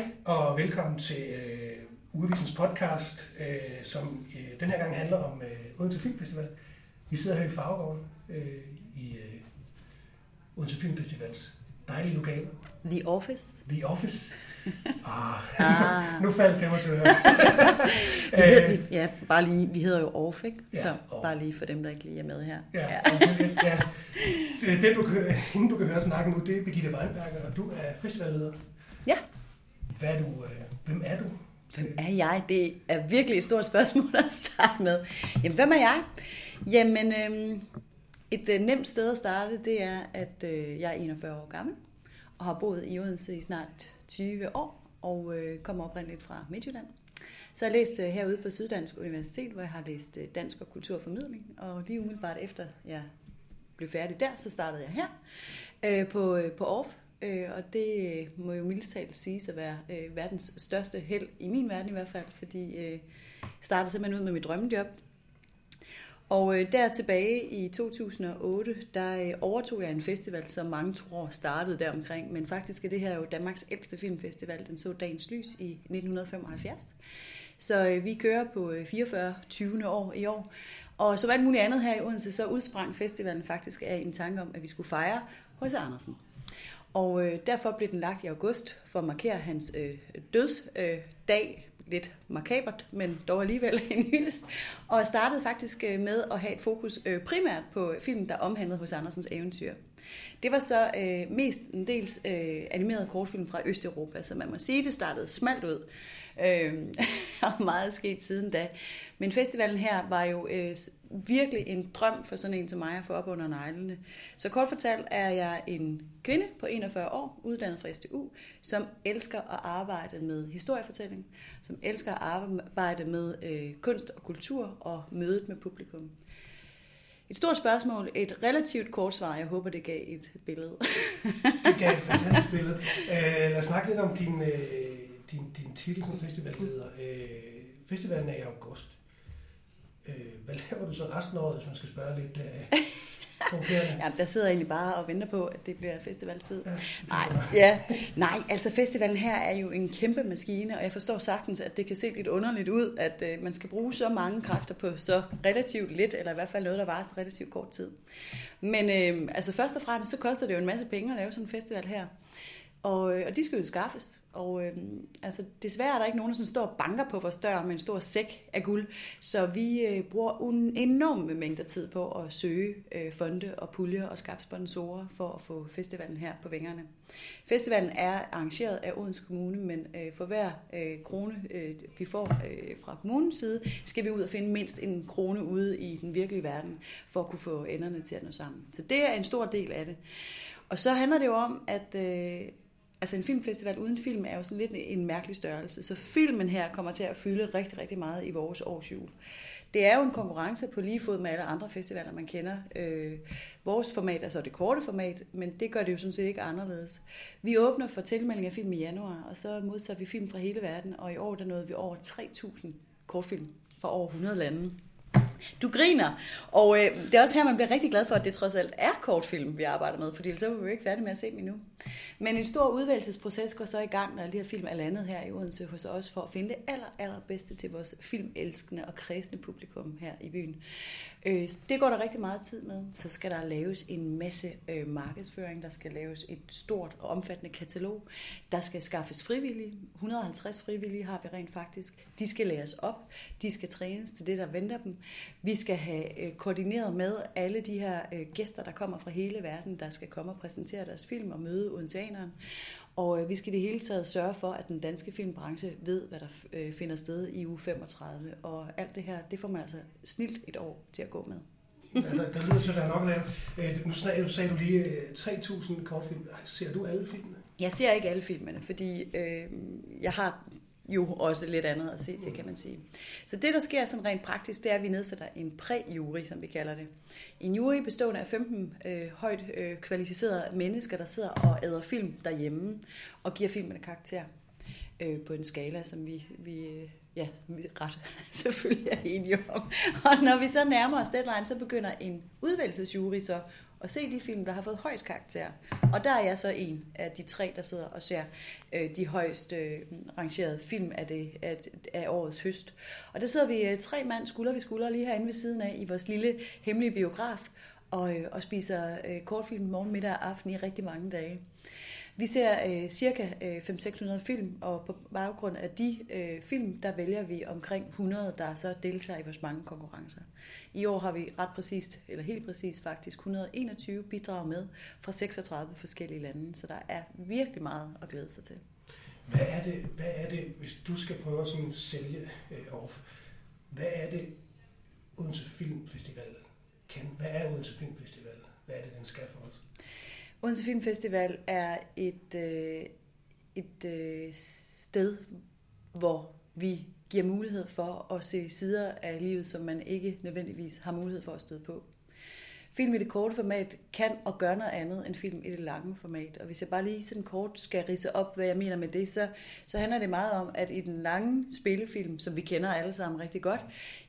Hej og velkommen til øh, Ugevisens podcast, øh, som øh, den her gang handler om øh, Odense Filmfestival. Vi sidder her i Farvegården øh, i øh, Odense Filmfestivals dejlige lokale. The Office. The Office. Ah, ah. nu faldt 25 øre. hedder, ja, bare lige, vi hedder jo Orf, ikke? Ja, så off. bare lige for dem, der ikke lige er med her. Ja, ja. ja. Det, det, du kan, inden du kan høre snakken nu, det er Birgitte Weinberger, og du er festivalleder. Ja. Hvad du, øh, hvem er du? Hvem er jeg? Det er virkelig et stort spørgsmål at starte med. Jamen, hvem er jeg? Jamen, øh, et øh, nemt sted at starte, det er, at øh, jeg er 41 år gammel, og har boet i Odense i snart 20 år, og øh, kommer oprindeligt fra Midtjylland. Så jeg læste øh, herude på Syddansk Universitet, hvor jeg har læst øh, dansk og kulturformidling, og lige umiddelbart efter jeg blev færdig der, så startede jeg her øh, på, øh, på Aarhus øh, og det øh, må jo mildest talt siges at være øh, verdens største held, i min verden i hvert fald, fordi øh, jeg startede simpelthen ud med mit drømmejob, og øh, der tilbage i 2008, der øh, overtog jeg en festival, som mange tror startede deromkring, men faktisk er det her jo Danmarks ældste filmfestival. Den så dagens lys i 1975. Så øh, vi kører på øh, 44. 20. år i år. Og så alt muligt andet her i Odense, så udsprang festivalen faktisk af en tanke om, at vi skulle fejre H.C. Andersen. Og øh, derfor blev den lagt i august for at markere hans øh, dødsdag, øh, lidt makabert, men dog alligevel en hyldest, og startede faktisk øh, med at have et fokus øh, primært på filmen, der omhandlede hos Andersens eventyr. Det var så øh, mest en dels øh, animeret kortfilm fra Østeuropa, så man må sige, det startede smalt ud. Øh, og meget sket siden da. Men festivalen her var jo øh, virkelig en drøm for sådan en som mig at få op under neglene. Så kort fortalt er jeg en kvinde på 41 år, uddannet fra STU, som elsker at arbejde med historiefortælling, som elsker at arbejde med øh, kunst og kultur og mødet med publikum. Et stort spørgsmål, et relativt kort svar. Jeg håber, det gav et billede. det gav et fantastisk billede. Uh, lad os snakke lidt om din, uh, din, din titel som festivalleder. Uh, festivalen er i august. Uh, hvad laver du så resten af året, hvis man skal spørge lidt uh, ja, der sidder jeg egentlig bare og venter på, at det bliver festivaltid. Ja, nej, ja, nej, altså festivalen her er jo en kæmpe maskine, og jeg forstår sagtens, at det kan se lidt underligt ud, at uh, man skal bruge så mange kræfter på så relativt lidt, eller i hvert fald noget, der varer så relativt kort tid. Men uh, altså først og fremmest, så koster det jo en masse penge at lave sådan en festival her. Og, øh, og de skal jo skaffes. Og øh, altså, desværre er der ikke nogen, der står og banker på vores dør med en stor sæk af guld. Så vi øh, bruger en enorme mængder tid på at søge øh, fonde og puljer og skaffe sponsorer for at få festivalen her på vingerne. Festivalen er arrangeret af Odense Kommune, men øh, for hver øh, krone, øh, vi får øh, fra kommunens side, skal vi ud og finde mindst en krone ude i den virkelige verden, for at kunne få enderne til at nå sammen. Så det er en stor del af det. Og så handler det jo om, at øh, altså en filmfestival uden film er jo sådan lidt en mærkelig størrelse, så filmen her kommer til at fylde rigtig, rigtig meget i vores årsjul. Det er jo en konkurrence på lige fod med alle andre festivaler, man kender. Øh, vores format er så det korte format, men det gør det jo sådan set ikke anderledes. Vi åbner for tilmelding af film i januar, og så modtager vi film fra hele verden, og i år der nåede vi over 3.000 kortfilm fra over 100 lande. Du griner, og øh, det er også her, man bliver rigtig glad for, at det trods alt er kortfilm, vi arbejder med, fordi ellers er vi jo ikke færdige med at se dem endnu. Men en stor udvalgelsesproces går så i gang, når de her film er landet her i Odense hos os, for at finde det aller, allerbedste til vores filmelskende og kredsende publikum her i byen. Øh, det går der rigtig meget tid med. Så skal der laves en masse øh, markedsføring, der skal laves et stort og omfattende katalog, der skal skaffes frivillige. 150 frivillige har vi rent faktisk. De skal læres op, de skal trænes til det, der venter dem. Vi skal have øh, koordineret med alle de her øh, gæster, der kommer fra hele verden, der skal komme og præsentere deres film og møde odenseaneren. Og øh, vi skal i det hele taget sørge for, at den danske filmbranche ved, hvad der øh, finder sted i uge 35. Og alt det her, det får man altså snilt et år til at gå med. ja, der, der lyder til at være nok lave. Øh, nu sagde, sagde du lige 3.000 kortfilm. Ser du alle filmene? Jeg ser ikke alle filmene, fordi øh, jeg har jo også lidt andet at se til, kan man sige. Så det, der sker sådan rent praktisk, det er, at vi nedsætter en præjury, som vi kalder det. En jury bestående af 15 øh, højt øh, kvalificerede mennesker, der sidder og æder film derhjemme og giver filmene karakter øh, på en skala, som vi, vi, øh, ja, vi ret selvfølgelig er enige om. Og når vi så nærmer os deadline, så begynder en udvælgelsesjury så og se de film, der har fået højst karakter. Og der er jeg så en af de tre, der sidder og ser øh, de højst øh, rangerede film af, det, af, af årets høst. Og der sidder vi øh, tre mand skulder ved skulder lige herinde ved siden af i vores lille hemmelige biograf og, øh, og spiser øh, kortfilm morgen, middag og aften i rigtig mange dage. Vi ser øh, cirka øh, 500-600 film, og på baggrund af de øh, film, der vælger vi omkring 100, der så deltager i vores mange konkurrencer. I år har vi ret præcist, eller helt præcist faktisk, 121 bidrag med fra 36 forskellige lande, så der er virkelig meget at glæde sig til. Hvad er det, hvad er det hvis du skal prøve at sælge øh, off, hvad er det Odense Filmfestival kan? Hvad er Odense Filmfestival? Hvad er det, den skal for os? Odense Filmfestival er et, øh, et øh, sted, hvor vi giver mulighed for at se sider af livet, som man ikke nødvendigvis har mulighed for at støde på. Film i det korte format kan og gør noget andet end film i det lange format. Og hvis jeg bare lige sådan kort skal rise op, hvad jeg mener med det, så, så handler det meget om, at i den lange spillefilm, som vi kender alle sammen rigtig godt,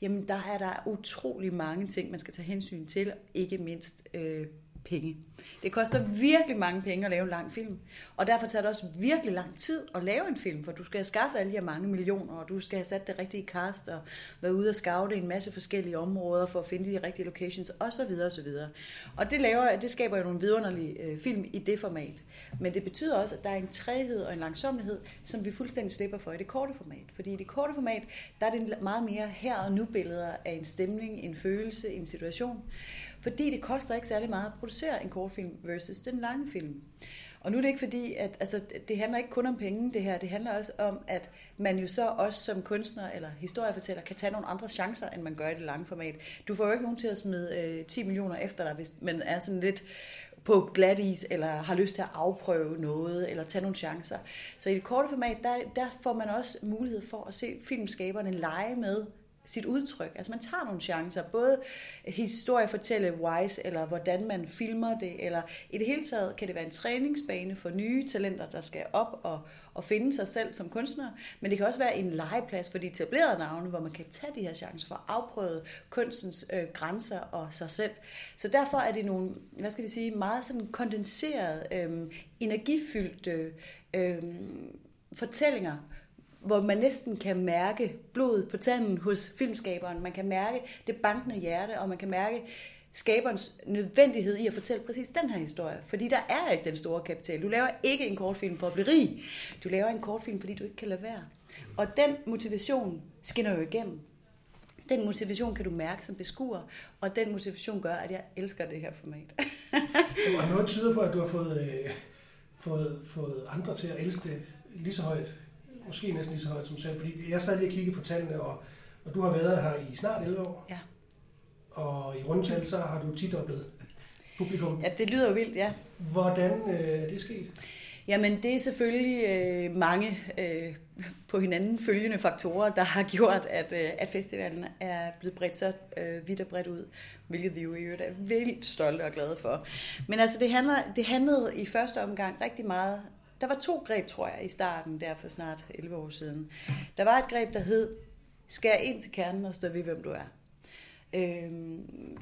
jamen der er der utrolig mange ting, man skal tage hensyn til, ikke mindst øh, penge. Det koster virkelig mange penge at lave en lang film, og derfor tager det også virkelig lang tid at lave en film, for du skal have skaffet alle de her mange millioner, og du skal have sat det rigtige cast, og være ude og scoute en masse forskellige områder for at finde de rigtige locations, osv. osv. Og det, laver, det skaber jo nogle vidunderlige øh, film i det format. Men det betyder også, at der er en træhed og en langsommelighed, som vi fuldstændig slipper for i det korte format. Fordi i det korte format, der er det meget mere her og nu billeder af en stemning, en følelse, en situation. Fordi det koster ikke særlig meget at producere en kortfilm versus den lange film. Og nu er det ikke fordi, at altså, det handler ikke kun om penge, det her. Det handler også om, at man jo så også som kunstner eller historiefortæller kan tage nogle andre chancer, end man gør i det lange format. Du får jo ikke nogen til at smide øh, 10 millioner efter dig, hvis man er sådan lidt på glat is, eller har lyst til at afprøve noget, eller tage nogle chancer. Så i det korte format, der, der får man også mulighed for at se filmskaberne lege med sit udtryk. Altså man tager nogle chancer, både historiefortælle wise, eller hvordan man filmer det, eller i det hele taget kan det være en træningsbane for nye talenter, der skal op og, og finde sig selv som kunstner, men det kan også være en legeplads for de etablerede navne, hvor man kan tage de her chancer for at afprøve kunstens øh, grænser og sig selv. Så derfor er det nogle, hvad skal vi sige, meget sådan kondenseret, øh, energifyldte øh, fortællinger, hvor man næsten kan mærke blodet på tanden hos filmskaberen. Man kan mærke det bankende hjerte, og man kan mærke skaberens nødvendighed i at fortælle præcis den her historie. Fordi der er ikke den store kapital. Du laver ikke en kortfilm for at blive rig. Du laver en kortfilm, fordi du ikke kan lade være. Og den motivation skinner jo igennem. Den motivation kan du mærke som beskuer, og den motivation gør, at jeg elsker det her format. og noget tyder på, at du har fået, øh, fået, fået andre til at elske det lige så højt måske næsten lige så højt som selv, fordi jeg sad lige og kiggede på tallene, og, og du har været her i snart 11 år. Ja. Og i rundtal, så har du tit oplevet publikum. Ja, det lyder jo vildt, ja. Hvordan øh, er det sket? Jamen, det er selvfølgelig øh, mange øh, på hinanden følgende faktorer, der har gjort, at, øh, at festivalen er blevet bredt så øh, vidt og bredt ud, hvilket vi jo i øvrigt er vildt stolte og glade for. Men altså, det, handler, det handlede i første omgang rigtig meget der var to greb, tror jeg, i starten, der for snart 11 år siden. Der var et greb, der hed, skær ind til kernen og stå ved, hvem du er. Øh,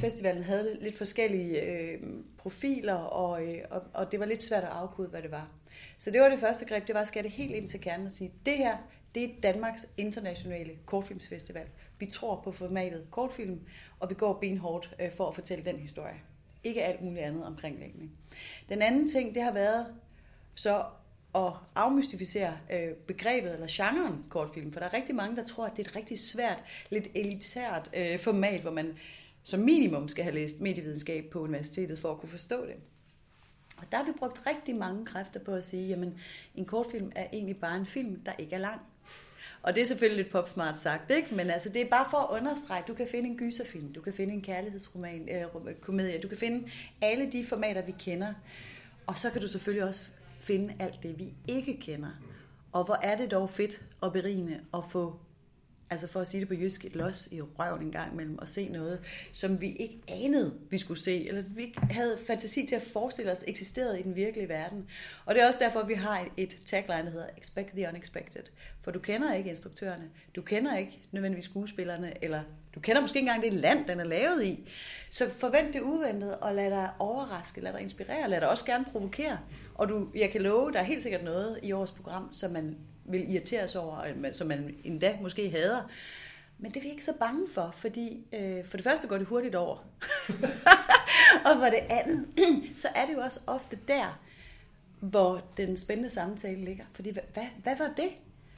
festivalen havde lidt forskellige øh, profiler, og, øh, og, og det var lidt svært at afkode, hvad det var. Så det var det første greb, det var at skære det helt ind til kernen og sige, det her, det er Danmarks internationale kortfilmsfestival. Vi tror på formatet kortfilm, og vi går benhårdt øh, for at fortælle den historie. Ikke alt muligt andet omkring længden. Den anden ting, det har været så at afmystificere øh, begrebet eller genren kortfilm, for der er rigtig mange, der tror, at det er et rigtig svært, lidt elitært øh, format, hvor man som minimum skal have læst medievidenskab på universitetet for at kunne forstå det. Og der har vi brugt rigtig mange kræfter på at sige, jamen en kortfilm er egentlig bare en film, der ikke er lang. Og det er selvfølgelig lidt popsmart sagt, ikke? men altså, det er bare for at understrege, du kan finde en gyserfilm, du kan finde en kærlighedsroman, øh, komedie, du kan finde alle de formater, vi kender. Og så kan du selvfølgelig også finde alt det, vi ikke kender. Og hvor er det dog fedt og berigende at få altså for at sige det på jysk, et los i røven en gang imellem, og se noget, som vi ikke anede, vi skulle se, eller vi ikke havde fantasi til at forestille os eksisterede i den virkelige verden. Og det er også derfor, vi har et tagline, der hedder Expect the Unexpected. For du kender ikke instruktørerne, du kender ikke nødvendigvis skuespillerne, eller du kender måske ikke engang det land, den er lavet i. Så forvent det uventede, og lad dig overraske, lad dig inspirere, lad dig også gerne provokere. Og du, jeg kan love, der er helt sikkert noget i årets program, som man vil irritere sig over, øh, som man endda måske hader. Men det er vi ikke så bange for, fordi øh, for det første går det hurtigt over. og for det andet, så er det jo også ofte der, hvor den spændende samtale ligger. Fordi hvad, hvad, var det?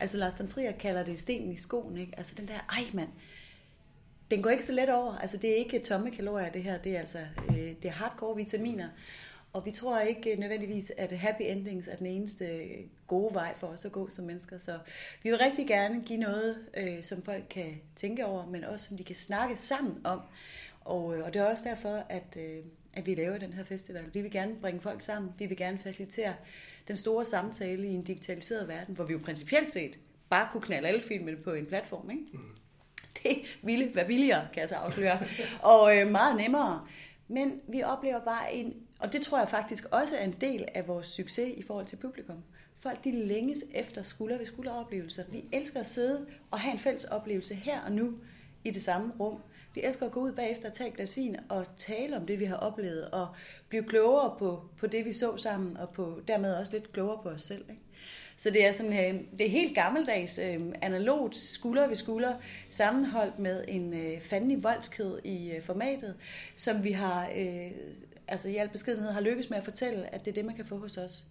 Altså Lars von Trier kalder det stenen i skoen, ikke? Altså den der, ej mand, den går ikke så let over. Altså det er ikke tomme kalorier det her, det er altså øh, det er hardcore vitaminer. Og vi tror ikke nødvendigvis, at happy endings er den eneste gode vej for os at gå som mennesker. Så vi vil rigtig gerne give noget, øh, som folk kan tænke over, men også som de kan snakke sammen om. Og, øh, og det er også derfor, at, øh, at vi laver den her festival. Vi vil gerne bringe folk sammen. Vi vil gerne facilitere den store samtale i en digitaliseret verden, hvor vi jo principielt set bare kunne knalde alle filmene på en platform. Ikke? Mm. Det ville være billigere, kan jeg så afsløre, og øh, meget nemmere. Men vi oplever bare en, og det tror jeg faktisk også er en del af vores succes i forhold til publikum. Folk de længes efter skulder ved skulder oplevelser. Vi elsker at sidde og have en fælles oplevelse her og nu i det samme rum. Vi elsker at gå ud bagefter og tage et glas vin og tale om det, vi har oplevet, og blive klogere på, på det, vi så sammen, og på, dermed også lidt klogere på os selv. Ikke? Så det er sådan øh, det er helt gammeldags, øh, analogt, skulder ved skulder, sammenholdt med en øh, fandelig voldsked i øh, formatet, som vi har, øh, altså i al beskedenhed, har lykkes med at fortælle, at det er det, man kan få hos os.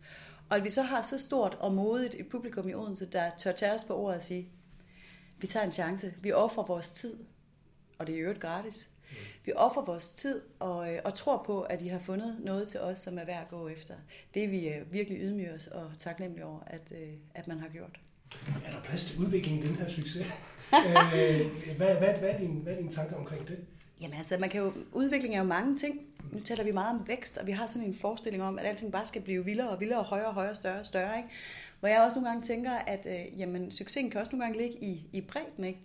Og at vi så har så stort og modigt et publikum i Odense, der tør tage os på ordet og sige, vi tager en chance, vi offrer vores tid, og det er jo øvrigt gratis. Vi offrer vores tid og, øh, og tror på, at I har fundet noget til os, som er værd at gå efter. Det er vi øh, virkelig ydmyge os og taknemmelige over, at, øh, at man har gjort. Er der plads til udvikling i den her succes? hvad, hvad, hvad, hvad, er din, hvad er din tanke omkring det? Jamen altså, man kan jo, udvikling er jo mange ting. Nu taler vi meget om vækst, og vi har sådan en forestilling om, at alting bare skal blive vildere og vildere, og højere og højere, større og større. Ikke? Hvor jeg også nogle gange tænker, at øh, jamen, succesen kan også nogle gange ligge i, i bredden. Ikke?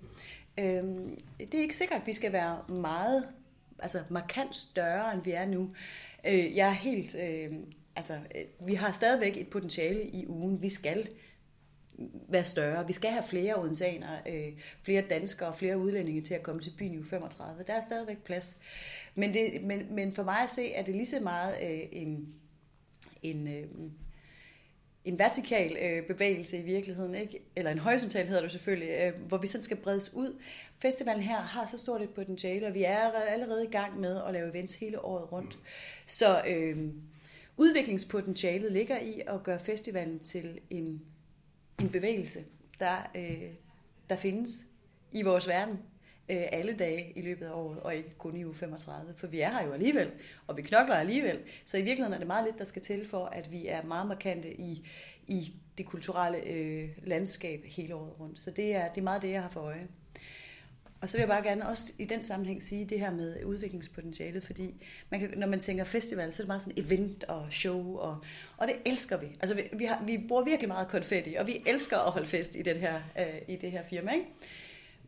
Øhm, det er ikke sikkert, at vi skal være meget, altså markant større, end vi er nu. Øh, jeg er helt, øh, altså, øh, vi har stadigvæk et potentiale i ugen. Vi skal være større. Vi skal have flere odensaner, øh, flere danskere og flere udlændinge til at komme til byen i 35. Der er stadigvæk plads. Men, det, men, men for mig at se, er det lige så meget øh, en, en, øh, en vertikal øh, bevægelse i virkeligheden, ikke? eller en horisontal hedder det selvfølgelig, øh, hvor vi sådan skal bredes ud. Festivalen her har så stort et potentiale, og vi er allerede i gang med at lave events hele året rundt. Så øh, udviklingspotentialet ligger i at gøre festivalen til en, en bevægelse, der, øh, der findes i vores verden øh, alle dage i løbet af året, og ikke kun i uge 35, for vi er her jo alligevel, og vi knokler alligevel. Så i virkeligheden er det meget lidt, der skal til for, at vi er meget markante i, i det kulturelle øh, landskab hele året rundt. Så det er, det er meget det, jeg har for øje. Og så vil jeg bare gerne også i den sammenhæng sige det her med udviklingspotentialet, fordi man kan, når man tænker festival, så er det meget sådan event og show, og, og det elsker vi. Altså vi, vi, har, vi bruger virkelig meget konfetti, og vi elsker at holde fest i, den her, øh, i det her firma. Ikke?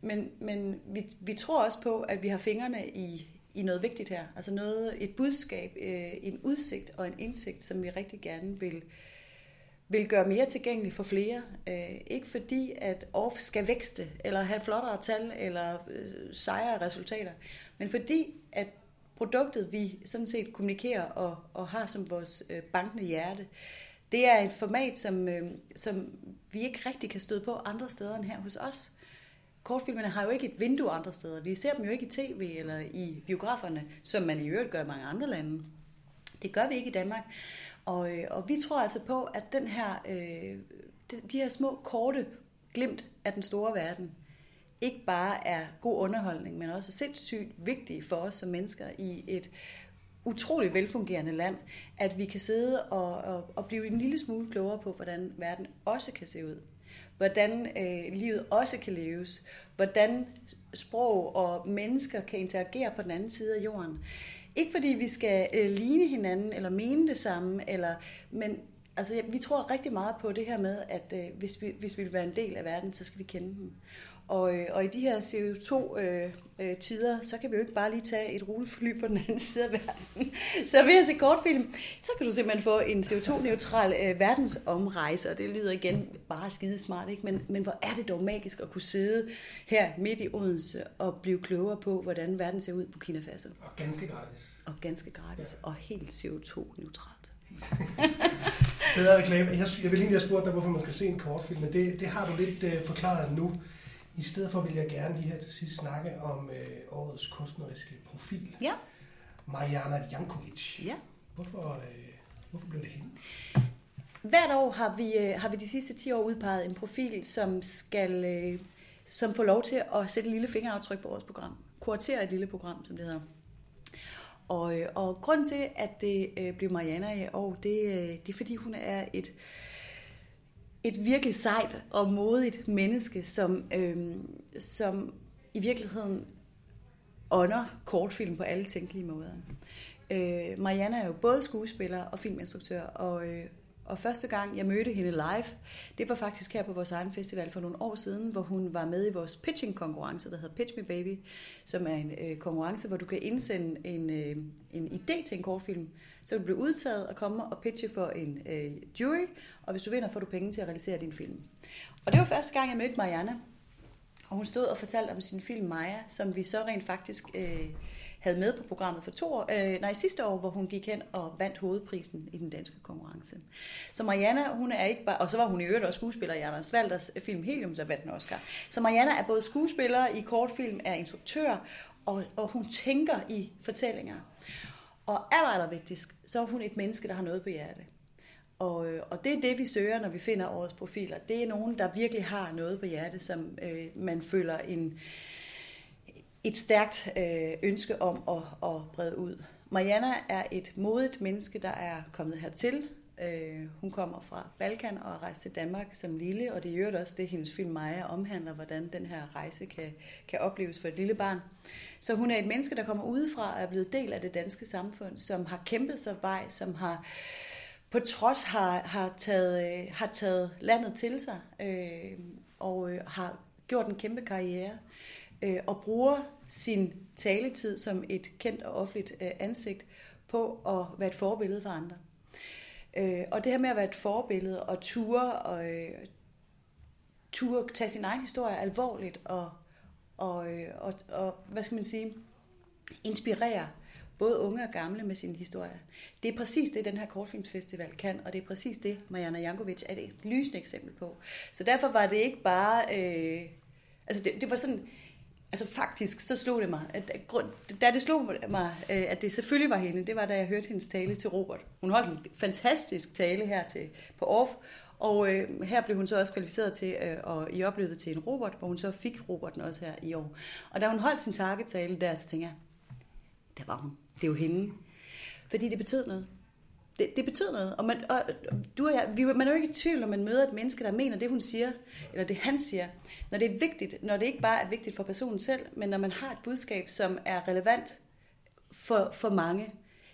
Men, men vi, vi tror også på, at vi har fingrene i, i noget vigtigt her. Altså noget, et budskab, øh, en udsigt og en indsigt, som vi rigtig gerne vil, vil gøre mere tilgængelig for flere. Øh, ikke fordi, at OFF skal vækste, eller have flottere tal, eller øh, sejre resultater, men fordi, at produktet, vi sådan set kommunikerer og, og har som vores øh, bankende hjerte, det er et format, som, øh, som vi ikke rigtig kan støde på andre steder end her hos os kortfilmene har jo ikke et vindue andre steder. Vi ser dem jo ikke i tv eller i biograferne, som man i øvrigt gør i mange andre lande. Det gør vi ikke i Danmark. Og, øh, og vi tror altså på, at den her, øh, de, de her små, korte glimt af den store verden, ikke bare er god underholdning, men også sindssygt vigtige for os som mennesker i et utroligt velfungerende land, at vi kan sidde og, og, og blive en lille smule klogere på, hvordan verden også kan se ud hvordan øh, livet også kan leves, hvordan sprog og mennesker kan interagere på den anden side af jorden. Ikke fordi vi skal øh, ligne hinanden eller mene det samme, eller, men altså, vi tror rigtig meget på det her med, at øh, hvis, vi, hvis vi vil være en del af verden, så skal vi kende den. Og, øh, og i de her CO2-tider, øh, øh, så kan vi jo ikke bare lige tage et rullefly på den anden side af verden. Så ved at se kortfilm, så kan du simpelthen få en CO2-neutral øh, verdensomrejse, og det lyder igen bare skide smart, ikke? Men, men hvor er det dog magisk at kunne sidde her midt i Odense og blive klogere på, hvordan verden ser ud på Kina Faso. Og ganske gratis. Og ganske gratis, ja. og helt CO2-neutralt. Bedre reklame. Jeg, jeg vil egentlig have spurgt dig, hvorfor man skal se en kortfilm, men det, det har du lidt uh, forklaret nu. I stedet for vil jeg gerne lige her til sidst snakke om øh, årets kunstneriske profil. Ja. Mariana Jankovic. Ja. Hvorfor, øh, hvorfor blev det hende? Hvert år har vi, øh, har vi de sidste 10 år udpeget en profil, som skal øh, som får lov til at sætte et lille fingeraftryk på vores program. Kuratere et lille program, som det hedder. Og, øh, og grund til, at det øh, blev Mariana i år, det, øh, det er fordi hun er et et virkelig sejt og modigt menneske, som, øh, som i virkeligheden ånder kortfilm på alle tænkelige måder. Øh, Mariana er jo både skuespiller og filminstruktør, og, øh, og første gang jeg mødte hende live, det var faktisk her på vores egen festival for nogle år siden, hvor hun var med i vores pitching-konkurrence, der hedder Pitch Me Baby, som er en øh, konkurrence, hvor du kan indsende en, øh, en idé til en kortfilm, så du bliver udtaget og kommer og pitche for en øh, jury, og hvis du vinder, får du penge til at realisere din film. Og det var første gang, jeg mødte Marianne, og hun stod og fortalte om sin film Maja, som vi så rent faktisk øh, havde med på programmet for to år, øh, nej, sidste år, hvor hun gik hen og vandt hovedprisen i den danske konkurrence. Så Mariana, hun er ikke bare, og så var hun i øvrigt også skuespiller i Anders Valders øh, film Helium, der vandt en Oscar. Så Mariana er både skuespiller i kortfilm, er instruktør, og, og hun tænker i fortællinger. Og aller, aller vigtigst, så er hun et menneske, der har noget på hjertet. Og, øh, og det er det, vi søger, når vi finder årets profiler. Det er nogen, der virkelig har noget på hjertet, som øh, man føler en, et stærkt øh, ønske om at, at brede ud. Mariana er et modigt menneske, der er kommet hertil. Øh, hun kommer fra Balkan og er rejst til Danmark som lille, og det gør også det, hendes film Maja omhandler, hvordan den her rejse kan, kan opleves for et lille barn. Så hun er et menneske, der kommer udefra og er blevet del af det danske samfund, som har kæmpet sig vej, som har på trods har, har, taget, øh, har taget landet til sig øh, og øh, har gjort en kæmpe karriere øh, Øh, og bruger sin taletid som et kendt og offentligt øh, ansigt på at være et forbillede for andre. Øh, og det her med at være et forbillede og ture og øh, ture tage sin egen historie alvorligt og, og, øh, og, og hvad skal man sige, inspirere både unge og gamle med sin historie. Det er præcis det, den her kortfilmsfestival kan, og det er præcis det, Mariana Jankovic er et lysende eksempel på. Så derfor var det ikke bare... Øh, altså det, det var sådan... Altså faktisk, så slog det mig, at, da det slog mig, øh, at det selvfølgelig var hende, det var da jeg hørte hendes tale til Robert. Hun holdt en fantastisk tale her til, på Off, og øh, her blev hun så også kvalificeret til øh, og i opløbet til en Robert, hvor hun så fik Roberten også her i år. Og da hun holdt sin takketale der, så tænkte jeg, der var hun. Det er jo hende. Fordi det betød noget. Det, det betyder noget. Og, man, og du og jeg, vi, man er jo ikke i tvivl, når man møder et menneske, der mener det, hun siger, eller det, han siger. Når det er vigtigt, når det ikke bare er vigtigt for personen selv, men når man har et budskab, som er relevant for, for mange,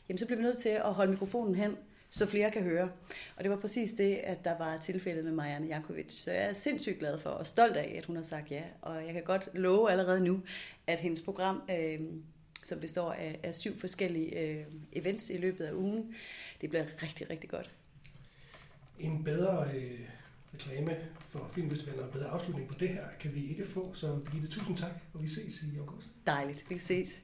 jamen så bliver vi nødt til at holde mikrofonen hen, så flere kan høre. Og det var præcis det, at der var tilfældet med Marianne Jankovic. Så jeg er sindssygt glad for og stolt af, at hun har sagt ja. Og jeg kan godt love allerede nu, at hendes program øh, som består af, af syv forskellige øh, events i løbet af ugen. Det bliver rigtig, rigtig godt. En bedre øh, reklame for Filmfestivalen og en bedre afslutning på det her kan vi ikke få, så Birgitte, tusind tak, og vi ses i august. Dejligt, vi ses.